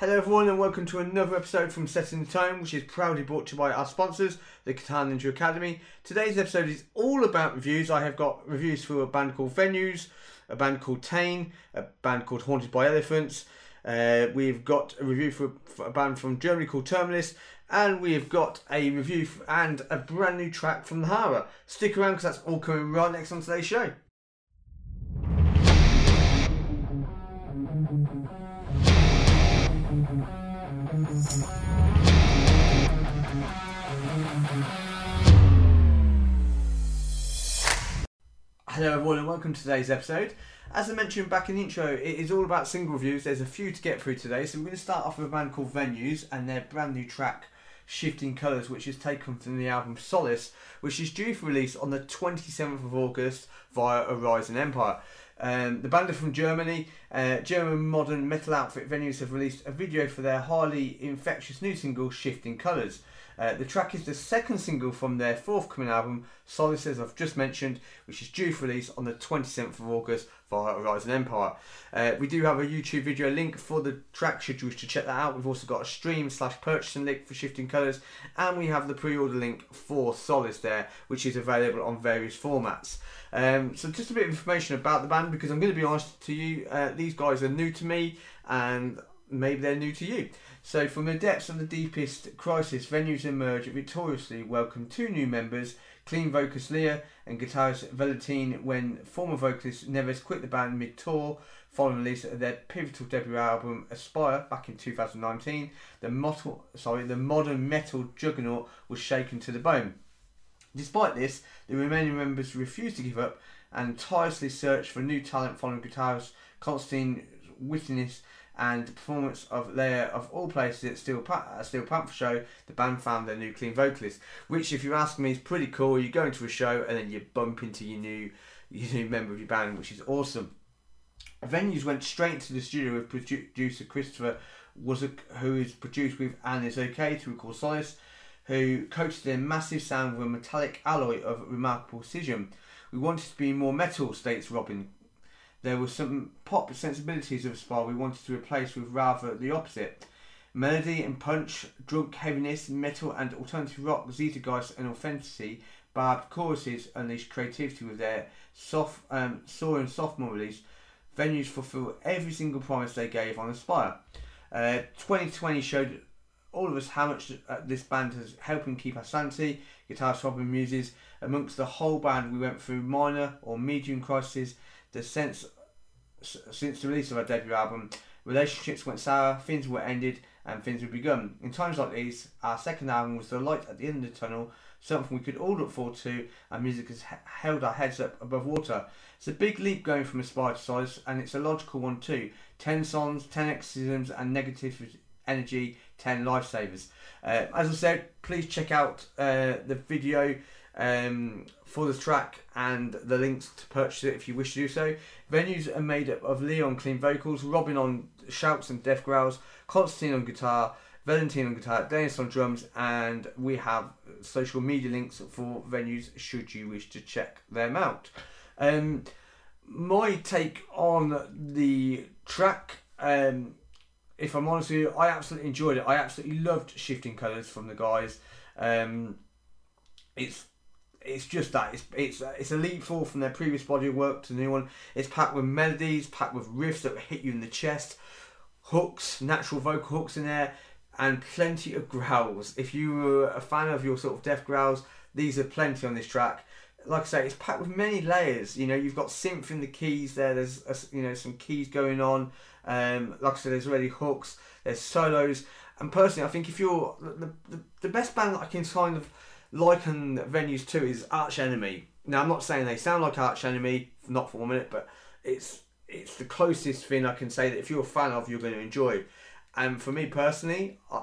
Hello everyone and welcome to another episode from Setting the Tone which is proudly brought to you by our sponsors, the Guitar Ninja Academy. Today's episode is all about reviews. I have got reviews for a band called Venues, a band called TAYNE, a band called Haunted by Elephants. Uh, we've got a review for, for a band from Germany called Terminus and we have got a review f- and a brand new track from the Hara. Stick around because that's all coming right next on today's show. Hello everyone and welcome to today's episode. As I mentioned back in the intro, it is all about single reviews. There's a few to get through today, so we're going to start off with a band called Venues and their brand new track, Shifting Colours, which is taken from the album Solace, which is due for release on the 27th of August via Arising Empire. Um, the band are from Germany. Uh, German modern metal outfit Venues have released a video for their highly infectious new single, Shifting Colours. Uh, the track is the second single from their forthcoming album, Solace, as I've just mentioned, which is due for release on the 27th of August via Arising Empire. Uh, we do have a YouTube video link for the track should you wish to check that out. We've also got a stream slash purchasing link for Shifting Colours, and we have the pre order link for Solace there, which is available on various formats. Um, so, just a bit of information about the band because I'm going to be honest to you, uh, these guys are new to me and maybe they're new to you. So, from the depths of the deepest crisis, venues emerge victoriously, welcome two new members, clean vocalist Lela and guitarist Valentine, when former vocalist Nyves quit the band mid tour following the release of their pivotal debut album Aspire back in 2019. The, model, sorry, the modern metal juggernaut was shaken to the bone. Despite this, the remaining members refused to give up and tirelessly searched for new talent following guitarist Constantine Witness and the performance of Lela of all places at Steel, pa- uh, Steel Panther show, the band found their new clean vocalist, which, if you ask me, is pretty cool. You go into a show and then you bump into your new, your new member of your band, which is awesome. Venues went straight to the studio with producer Christopher who is produced with Annisokay to record Solace, who coated their massive sound with a metallic alloy of remarkable precision. We wanted to be more metal, states Robin there were some pop sensibilities of Aspire we wanted to replace with rather the opposite. Melody and punch, drunk heaviness, metal and alternative rock, Zeitgeist and authenticity, barbed choruses unleashed creativity with their soft, um, soaring sophomore release. Venues fulfill every single promise they gave on Aspire. Uh, 2020 showed all of us how much uh, this band has helping keep our sanity. Guitar Robin Muses. Amongst the whole band, we went through minor or medium crises the sense since the release of our debut album, relationships went sour, things were ended, and things were begun. In times like these, our second album was the light at the end of the tunnel, something we could all look forward to, and music has held our heads up above water. It's a big leap going from Aspire to Size, and it's a logical one too. 10 songs, 10 exorcisms, and negative energy, 10 lifesavers. Uh, as I said, please check out uh, the video um, for the track and the links to purchase it if you wish to do so. Venues are made up of Leon clean vocals, Robin on shouts and death growls, Constantine on guitar, Valentine on guitar, Dennis on drums, and we have social media links for venues should you wish to check them out. Um, my take on the track, um, if I'm honest with you, I absolutely enjoyed it. I absolutely loved Shifting Colours from the guys. Um, it's it's just that it's it's it's a leap forward from their previous body of work to the new one. It's packed with melodies, packed with riffs that hit you in the chest, hooks, natural vocal hooks in there, and plenty of growls. If you were a fan of your sort of death growls, these are plenty on this track. Like I say, it's packed with many layers. You know, you've got synth in the keys there. There's a, you know some keys going on. Um, like I said, there's already hooks. There's solos. And personally, I think if you're the, the, the best band that I can kind of liken venues to is Arch Enemy. Now I'm not saying they sound like Arch Enemy, not for one minute, but it's it's the closest thing I can say that if you're a fan of, you're going to enjoy. And for me personally, I,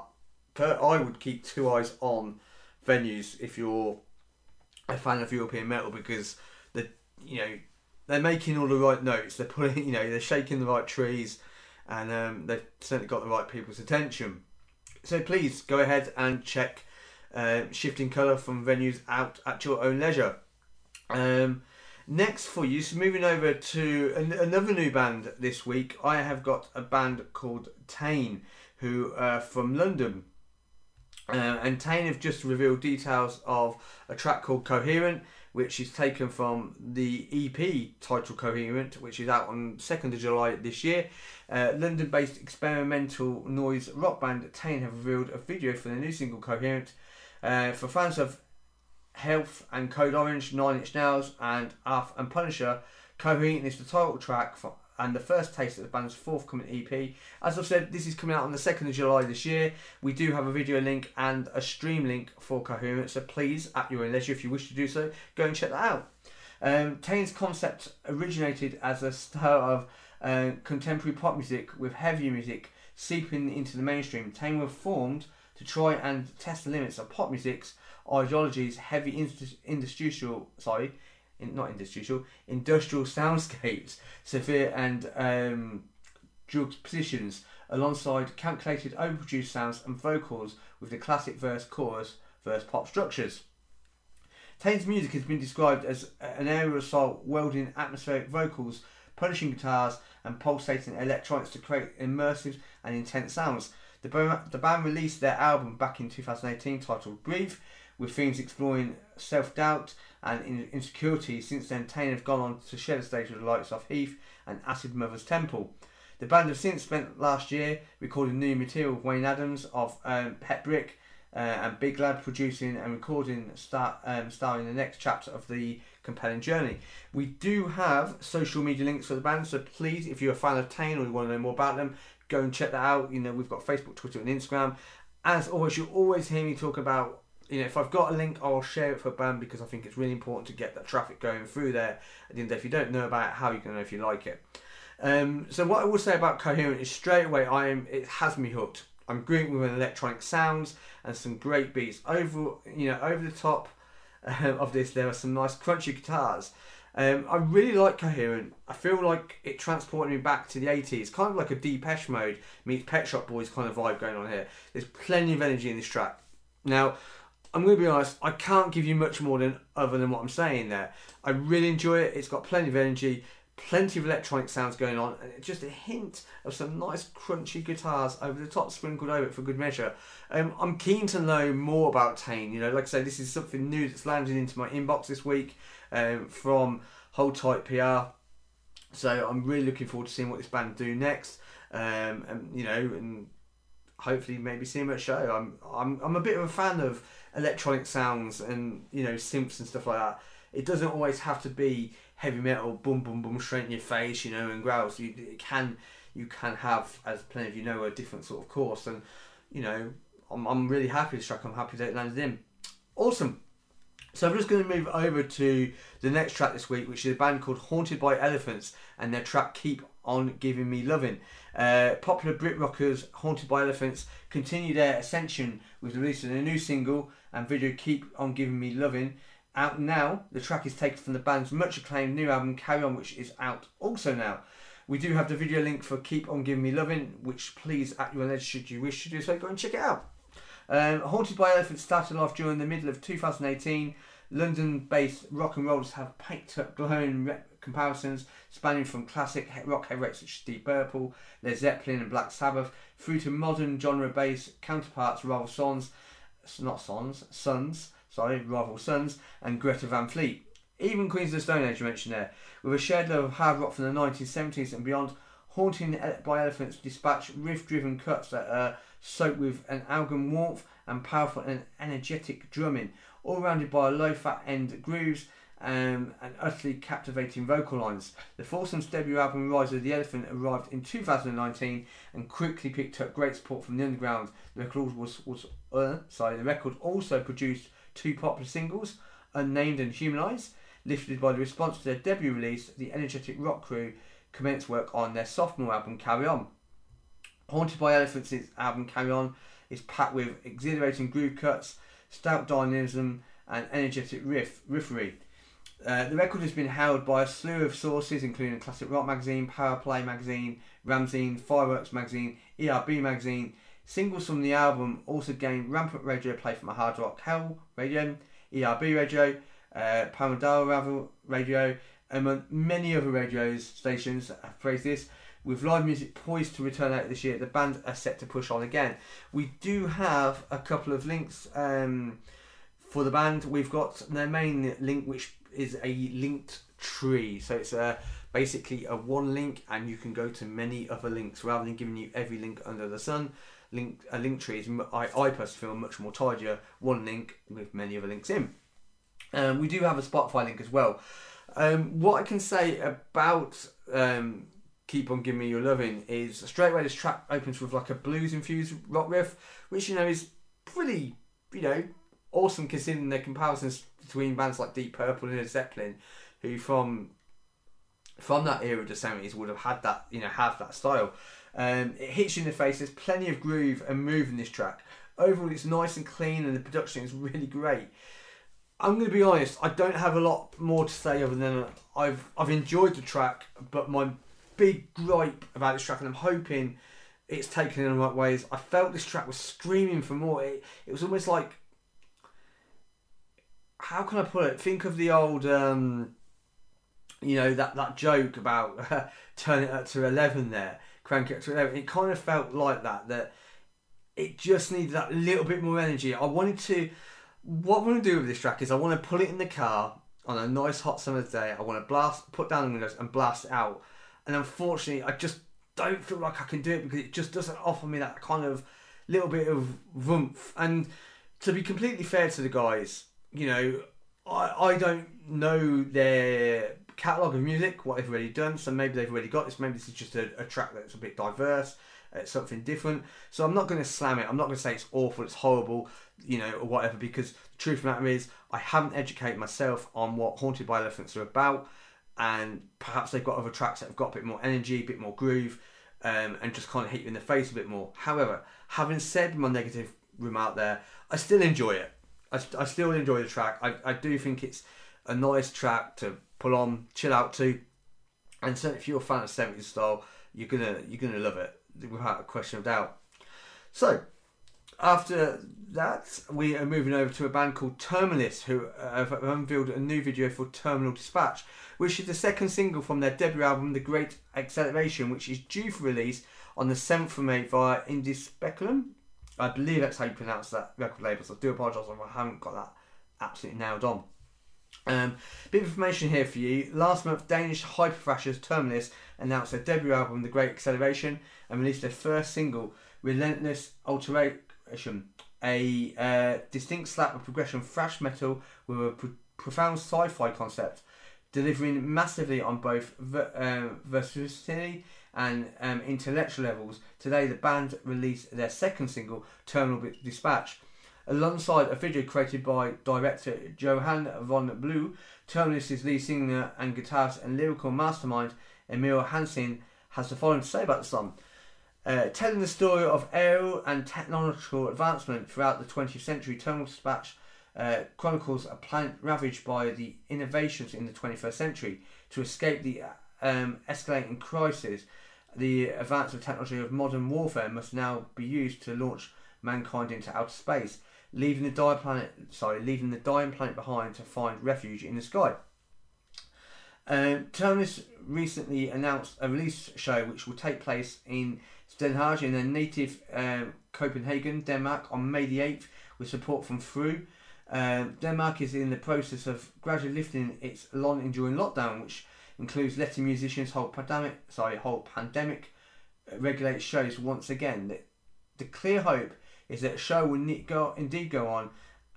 per, I would keep two eyes on venues if you're a fan of European metal because the you know they're making all the right notes. They're putting you know they're shaking the right trees, and um, they've certainly got the right people's attention. So please go ahead and check uh, shifting colour from venues out at your own leisure. Um, Next for you, so moving over to an, another new band this week, I have got a band called TAYNE, who are from London. Uh, and TAYNE have just revealed details of a track called Coherent, which is taken from the EP titled Coherent, which is out on 2nd of July this year. Uh, London based experimental noise rock band TAYNE have revealed a video for their new single Coherent. Uh, for fans of Health and Code Orange, Nine Inch Nails, and Author and Punisher, Coherent is the title track for, and the first taste of the band's forthcoming EP. As I've said, this is coming out on the 2nd of July this year. We do have a video link and a stream link for Coherent, so please, at your own leisure, if you wish to do so, go and check that out. Um, TAYNE's concept originated as a style of uh, contemporary pop music with heavier music seeping into the mainstream. TAYNE were formed to try and test the limits of pop music's ideologies, heavy industrial, sorry, in, not industrial, industrial soundscapes, severe and um, juxtapositions, alongside calculated, overproduced sounds and vocals with the classic verse, chorus, verse pop structures. TAYNE's music has been described as an aerial assault, welding atmospheric vocals, punishing guitars, and pulsating electronics to create immersive and intense sounds. The band, the band released their album back in 2018 titled Breathe, with themes exploring self doubt and insecurity. Since then, TAYNE have gone on to share the stage with the likes of Health and Acid Mother's Temple. The band have since spent last year recording new material with Wayne Adams of um, Petbrick uh, and Big Lad producing and recording start, um, starring the next chapter of the compelling journey. We do have social media links for the band, so please, if you're a fan of TAYNE or you want to know more about them, go and check that out. You know, we've got Facebook, Twitter, and Instagram. As always, you'll always hear me talk about you know, if I've got a link, I'll share it for BAM because I think it's really important to get that traffic going through there. And if you don't know about it, how you can know if you like it. Um, so what I will say about Coherent is straight away, I am it has me hooked. I'm great with electronic sounds and some great beats. Over you know over the top um, of this, there are some nice crunchy guitars. Um, I really like Coherent. I feel like it transported me back to the 80s, kind of like a Depeche Mode meets Pet Shop Boys kind of vibe going on here. There's plenty of energy in this track. Now, I'm going to be honest, I can't give you much more than other than what I'm saying there. I really enjoy it. It's got plenty of energy, plenty of electronic sounds going on, and just a hint of some nice crunchy guitars over the top, sprinkled over it for good measure. Um, I'm keen to know more about TAYNE. You know, like I say, this is something new that's landed into my inbox this week um, from Hold Tight PR. So I'm really looking forward to seeing what this band do next. Um, and you know, and hopefully maybe see them at a show. I'm I'm I'm a bit of a fan of electronic sounds and you know synths and stuff like that. It doesn't always have to be heavy metal, boom boom boom straight in your face, you know, and growls. You can you can have, as plenty of you know, a different sort of course, and you know, I'm I'm really happy with this track. I'm happy that it landed in. Awesome. So I'm just going to move over to the next track this week, which is a band called Haunted by Elephants, and their track "Keep on Giving Me Loving." Uh, popular Brit rockers Haunted by Elephants continue their ascension with the release of a new single and video Keep On Giving Me Loving. Out now, the track is taken from the band's much acclaimed new album Carry On, which is out also now. We do have the video link for Keep On Giving Me Loving, which please at your edge should you wish to do so, go and check it out. Um, Haunted by Elephants started off during the middle of 2018. London based rock and rollers have picked up glowing comparisons spanning from classic rock heavyweights such as Deep Purple, Led Zeppelin, and Black Sabbath through to modern genre-based counterparts Rival Sons, not Sons, Sons, sorry, Rival Sons, and Greta Van Fleet. Even Queens of the Stone Age mentioned there, with a shared love of hard rock from the 1970s and beyond. Haunting by Elephants dispatch riff-driven cuts that are soaked with an algam warmth and powerful and energetic drumming, all rounded by low-fat end grooves um, and utterly captivating vocal lines. The foursome's debut album Rise of the Elephant arrived in 2019 and quickly picked up great support from the underground. The record was, was uh, sorry, the record also produced two popular singles, Unnamed and Humanized. Lifted by the response to their debut release, the energetic rock crew commenced work on their sophomore album Carry On. Haunted by Elephants' album Carry On is packed with exhilarating groove cuts, stout dynamism, and energetic riff riffery. Uh, the record has been held by a slew of sources, including Classic Rock Magazine, Power Play Magazine, Ramzine, Fireworks Magazine, ERB Magazine. Singles from the album also gained rampant radio play from Hard Rock Hell Radio, ERB Radio, uh, Pomodoro Radio, among many other radio stations have praised this. With live music poised to return out this year, the band are set to push on again. We do have a couple of links um, for the band. We've got their main link, which is a linked tree. So it's a basically a one link, and you can go to many other links rather than giving you every link under the sun. Link a link tree is I, I personally feel much more tidier. One link with many other links in. Um, we do have a Spotify link as well. Um, what I can say about um, Keep On Giving Me Your Loving is straight away this track opens with like a blues infused rock riff, which you know is pretty, you know, awesome considering the comparisons between bands like Deep Purple and Led Zeppelin, who from from that era of the seventies would have had that, you know, have that style. Um, it hits you in the face. There's plenty of groove and move in this track. Overall, it's nice and clean, and the production is really great. I'm going to be honest. I don't have a lot more to say other than I've I've enjoyed the track, but my big gripe about this track, and I'm hoping it's taken in the right ways. I felt this track was screaming for more. It, it was almost like how can I put it? Think of the old, um, you know, that that joke about uh, turn it up to eleven there, crank it up to eleven. It kind of felt like that. That it just needed that little bit more energy. I wanted to what I'm going to do with this track is I want to put it in the car on a nice hot summer's day. I want to blast, put down the windows and blast out. And unfortunately, I just don't feel like I can do it because it just doesn't offer me that kind of little bit of oomph. And to be completely fair to the guys, you know, I, I don't know their catalogue of music, what they've already done. So maybe they've already got this. Maybe this is just a, a track that's a bit diverse. It's something different. So I'm not going to slam it. I'm not going to say it's awful, it's horrible, you know, or whatever, because the truth of the matter is, I haven't educated myself on what Haunted by Elephants are about, and perhaps they've got other tracks that have got a bit more energy, a bit more groove, um, and just kind of hit you in the face a bit more. However, having said my negative remark there, I still enjoy it. I, I still enjoy the track. I, I do think it's a nice track to pull on, chill out to, and certainly if you're a fan of 70s style, you're gonna you're gonna love it without a question of doubt. So, after that, we are moving over to a band called Terminus, who have unveiled a new video for Terminal Dispatch, which is the second single from their debut album, The Great Acceleration, which is due for release on the 7th of May via Indie Speculum. I believe that's how you pronounce that record label, so I do apologise if I haven't got that absolutely nailed on. Um, bit of information here for you. Last month, Danish hyper thrashers Terminus announced their debut album, The Great Acceleration, and released their first single, Relentless Alteration, a uh, distinct slap of progression thrash metal with a pro- profound sci fi concept, delivering massively on both uh, versatility and um, intellectual levels. Today, the band released their second single, Terminal Dispatch. Alongside a video created by director Johan von Blue, Terminus' lead singer and guitarist and lyrical mastermind Emil Hansen has the following to say about the song. Uh, telling the story of aerial and technological advancement throughout the 20th century, Terminal Dispatch uh, chronicles a planet ravaged by the innovations in the 21st century. To escape the um, escalating crisis, the advance of technology of modern warfare must now be used to launch mankind into outer space, leaving the dying planet sorry, leaving the dying planet behind to find refuge in the sky. Um, Terminus recently announced a release show which will take place in Stengade in their native um, Copenhagen, Denmark, on May the 8th with support from Through. Um, Denmark is in the process of gradually lifting its long enduring lockdown, which includes letting musicians hold pandemic, sorry, hold pandemic uh, regulated shows once again. The, the clear hope is that a show will go, indeed go on,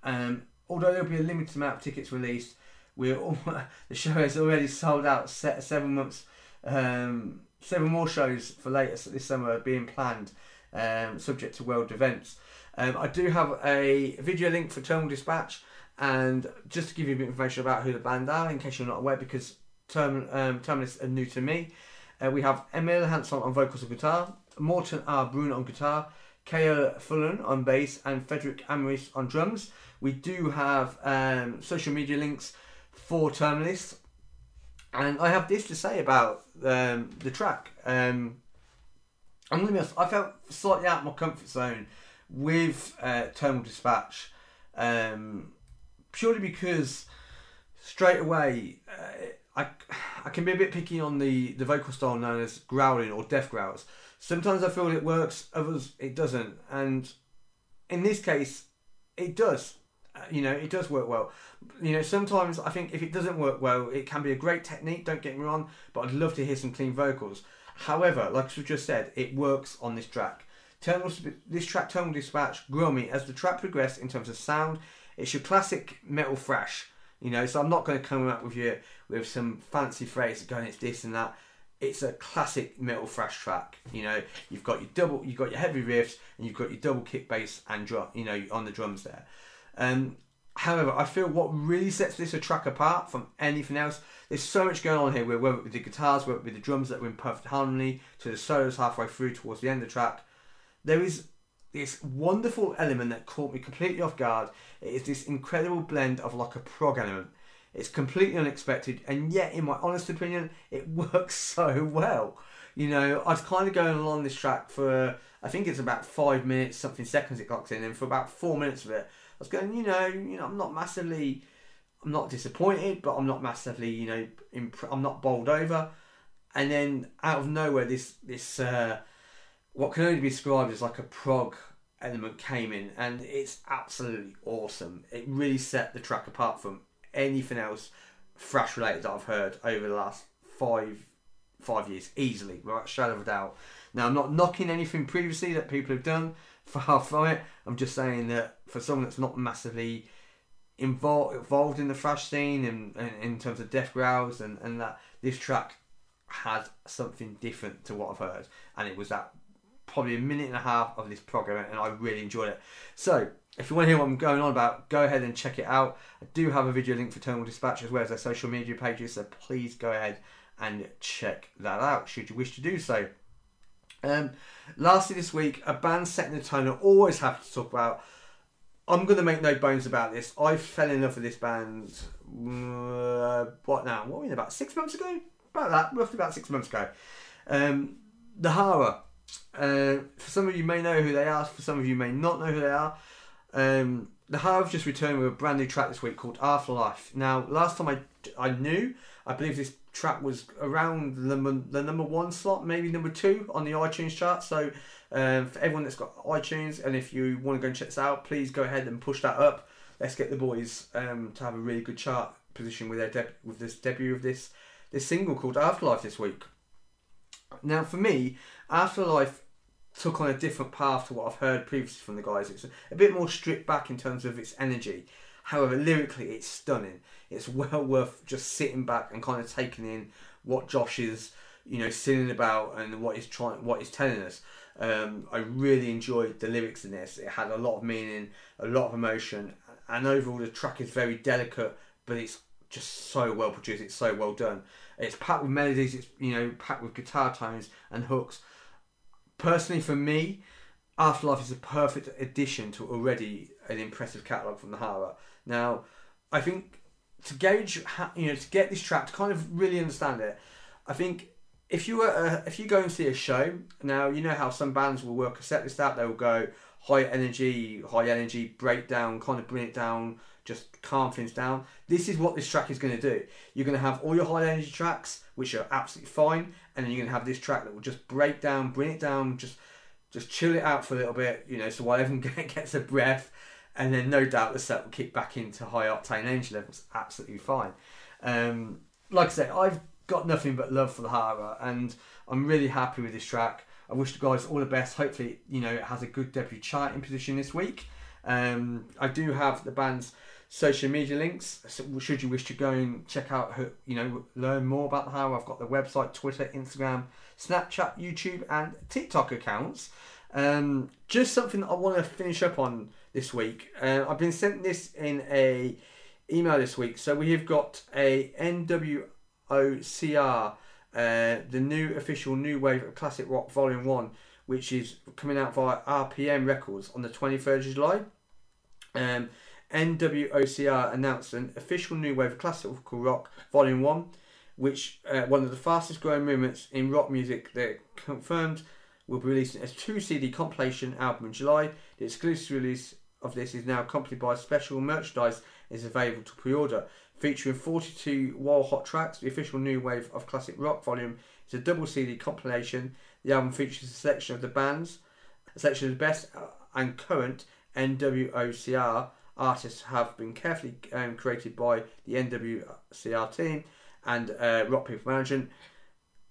um, although there'll be a limited amount of tickets released. We're all, the show has already sold out seven months um, seven more shows for later this summer being planned, um, subject to world events. Um, I do have a video link for Terminal Dispatch, and just to give you a bit of information about who the band are, in case you're not aware, because Term, um, Terminus are new to me. Uh, we have Emil Hansson on vocals and guitar, Morten R. Brun on guitar, Kaya Fullen on bass, and Frederick Amaris on drums. We do have um, social media links for Terminus, and I have this to say about um, the track. Um, I'm gonna be honest. I felt slightly out of my comfort zone with uh, Terminal Dispatch, um, purely because straight away uh, I, I can be a bit picky on the, the vocal style known as growling or death growls. Sometimes I feel it works, others it doesn't. And in this case, it does. Uh, you know, it does work well. You know, sometimes I think if it doesn't work well, it can be a great technique, don't get me wrong, but I'd love to hear some clean vocals. However, like we just said, it works on this track. Terminal, this track, Terminal Dispatch, grew me as the track progressed in terms of sound. It's your classic metal thrash, you know, so I'm not going to come up with you with some fancy phrase going, it's this and that it's a classic metal thrash track. You know, you've got your double, you've got your heavy riffs, and you've got your double kick bass and drum. You know, on the drums there. Um, however, I feel what really sets this track apart from anything else. There's so much going on here. Where whether with the guitars, whether with the drums that are in perfect harmony, to the solos halfway through towards the end of the track, there is this wonderful element that caught me completely off guard. It is this incredible blend of like a prog element it's completely unexpected, and yet, in my honest opinion, it works so well. You know, I was kind of going along this track for I think it's about five minutes, something seconds it clocks in, and for about four minutes of it, was going, you know, you know, I'm not massively, I'm not disappointed, but I'm not massively, you know, imp- I'm not bowled over. And then out of nowhere, this this uh, what can only be described as like a prog element came in, and it's absolutely awesome. It really set the track apart from anything else thrash related that I've heard over the last five five years easily, without shadow of a doubt. Now I'm not knocking anything previously that people have done, far from it. I'm just saying that for someone that's not massively involved involved in the thrash scene and, and in terms of death growls and, and that this track had something different to what I've heard, and it was that probably a minute and a half of this program, and I really enjoyed it. So if you want to hear what I'm going on about, go ahead and check it out. I do have a video link for Terminal Dispatch as well as their social media pages, so please go ahead and check that out should you wish to do so. Um, lastly, this week, a band setting the tone I always have to talk about. I'm going to make no bones about this. I fell in love with this band, uh, what now? What we about six months ago? About that, roughly about six months ago. Um, the Hara. Uh, for some of you may know who they are, for some of you may not know who they are. Um, the Hive just returned with a brand new track this week called Afterlife. Now, last time I, I knew, I believe this track was around the number, the number one slot, maybe number two on the iTunes chart. So, um, for everyone that's got iTunes, and if you want to go and check this out, please go ahead and push that up. Let's get the boys um, to have a really good chart position with their deb- with this debut of this this single called Afterlife this week. Now, for me, Afterlife took on a different path to what I've heard previously from the guys. It's a bit more stripped back in terms of its energy. However, lyrically, it's stunning. It's well worth just sitting back and kind of taking in what Josh is, you know, singing about and what he's trying, what he's telling us. Um, I really enjoyed the lyrics in this. It had a lot of meaning, a lot of emotion, and overall the track is very delicate, but it's just so well produced. It's so well done. It's packed with melodies. It's you know packed with guitar tones and hooks personally for me, Afterlife is a perfect addition to already an impressive catalogue from the Hara. Now, I think to gauge, you know, to get this track to kind of really understand it, I think if you were uh, if you go and see a show now, you know how some bands will work a set list out. They will go high energy, high energy, breakdown, kind of bring it down, just calm things down. This is what this track is going to do. You're going to have all your high energy tracks, which are absolutely fine, and then you're going to have this track that will just break down, bring it down, just just chill it out for a little bit, you know, so while everyone gets a breath, and then no doubt the set will kick back into high octane energy levels. Absolutely fine. Um, like I said, I've got nothing but love for the Hara, and I'm really happy with this track. I wish the guys all the best. Hopefully, you know, it has a good debut charting position this week. Um, I do have the band's social media links. So should you wish to go and check out, you know, learn more about the how I've got the website, Twitter, Instagram, Snapchat, YouTube, and TikTok accounts. Um, just something I want to finish up on this week. Uh, I've been sent this in a email this week. So we have got a NWOCR, uh, the new official new wave of classic rock volume one, which is coming out via RPM Records on the 23rd of July. Um, NWOCR announced an official new wave of classical rock, Volume 1, which uh, one of the fastest growing movements in rock music that confirmed will be releasing a two CD compilation album in July. The exclusive release of this is now accompanied by special merchandise is available to pre-order featuring 42 wild hot tracks. The official new wave of classic rock volume is a double CD compilation. The album features a selection of the bands, a selection of the best uh, and current NWOCR artists have been carefully um, created by the NWCR team and uh, Rock People Management.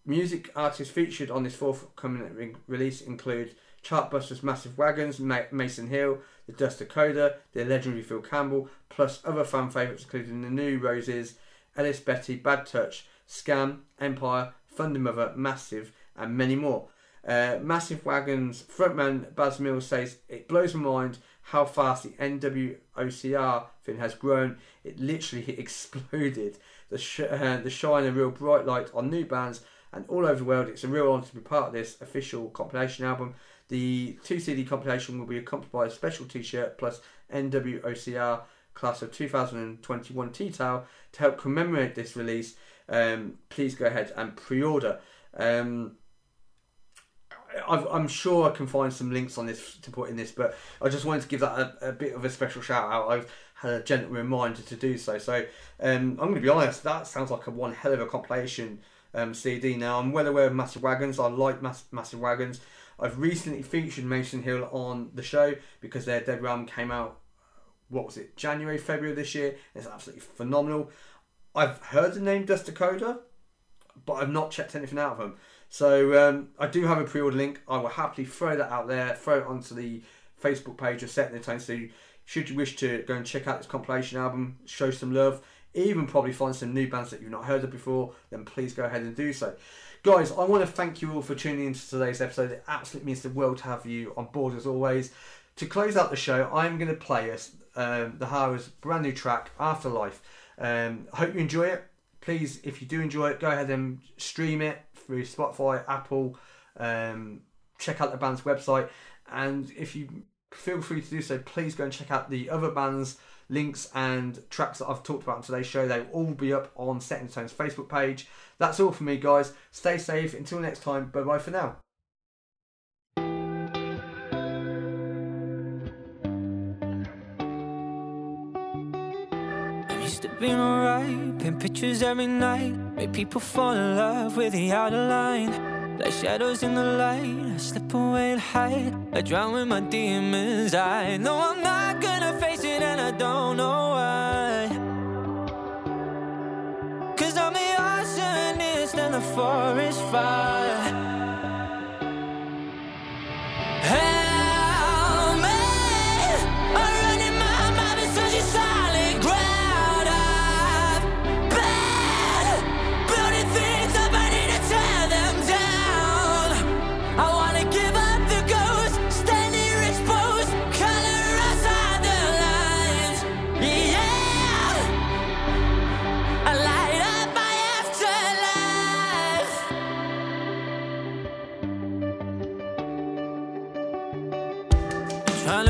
Music artists featured on this forthcoming release include Chartbusters Massive Wagons, Mason Hill, The Dust Coda, the legendary Phil Campbell, plus other fan favourites including The New Roses, Elles Bailey, Bad Touch, Scam, Empire, Thundermother, Massive, and many more. Uh, Massive Wagons frontman Baz Mills says, It blows my mind how fast the NWOCR thing has grown. It literally exploded. The, sh- uh, the shine a real bright light on new bands and all over the world. It's a real honour to be part of this official compilation album. The two CD compilation will be accompanied by a special T-shirt plus NWOCR class of 2021 T-towel to help commemorate this release. Um, please go ahead and pre-order. Um, i am sure I can find some links on this to put in this, but I just wanted to give that a, a bit of a special shout out. I've had a gentle reminder to do so. So um, I'm going to be honest, that sounds like a one hell of a compilation um, CD. Now I'm well aware of Massive Wagons. I like Mass- Massive Wagons. I've recently featured Mason Hill on the show because their Dead Ram came out. What was it? January, February this year. It's absolutely phenomenal. I've heard the name Dust Coda, but I've not checked anything out of them. So um, I do have a pre-order link. I will happily throw that out there, throw it onto the Facebook page of Setting the Tone. So should you wish to go and check out this compilation album, show some love, even probably find some new bands that you've not heard of before, then please go ahead and do so. Guys, I want to thank you all for tuning into today's episode. It absolutely means the world to have you on board as always. To close out the show, I'm going to play us um, the Hara's brand new track, Afterlife. Um, I hope you enjoy it. Please, if you do enjoy it, go ahead and stream it through Spotify, Apple. Um, check out the band's website, and if you feel free to do so, please go and check out the other bands' links and tracks that I've talked about on today's show. They will all be up on Setting the Tone's Facebook page. That's all for me, guys. Stay safe. Until next time. Bye bye for now. been alright. Paint pictures every night. Make people fall in love with the outer line. Like shadows in the light. I slip away and hide. I drown with my demons. I know I'm not gonna I don't know why. Cause I'm the arsonist and the forest fire.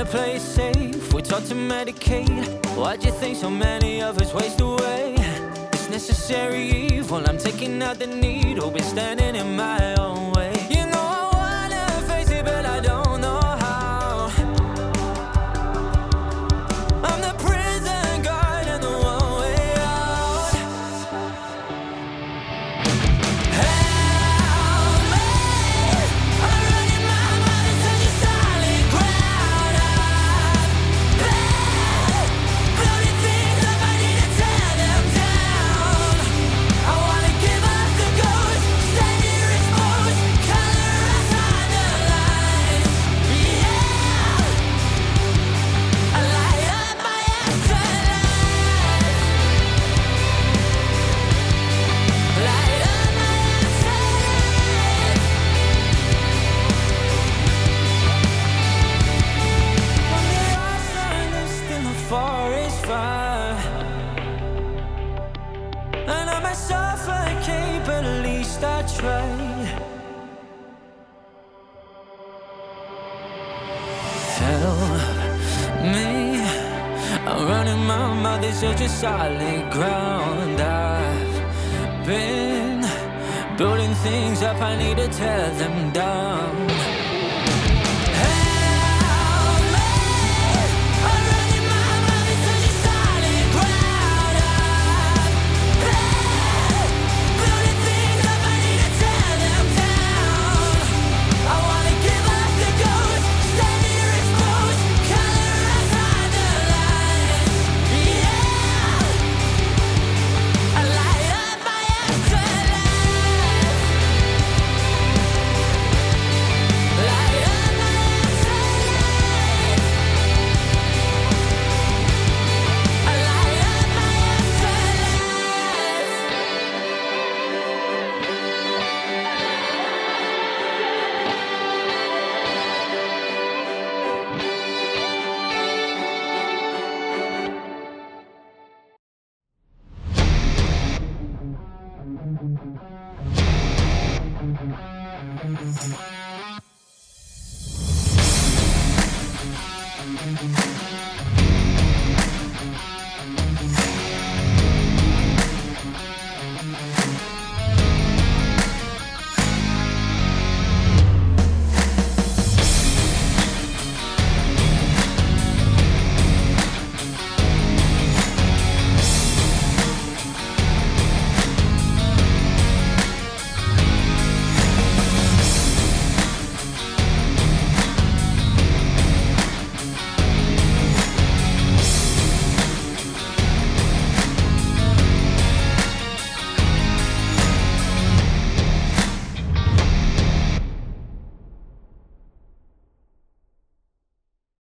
Play safe, we're taught to medicate. Why'd you think so many of us waste away? It's necessary evil, I'm taking out the needle, been standing in my own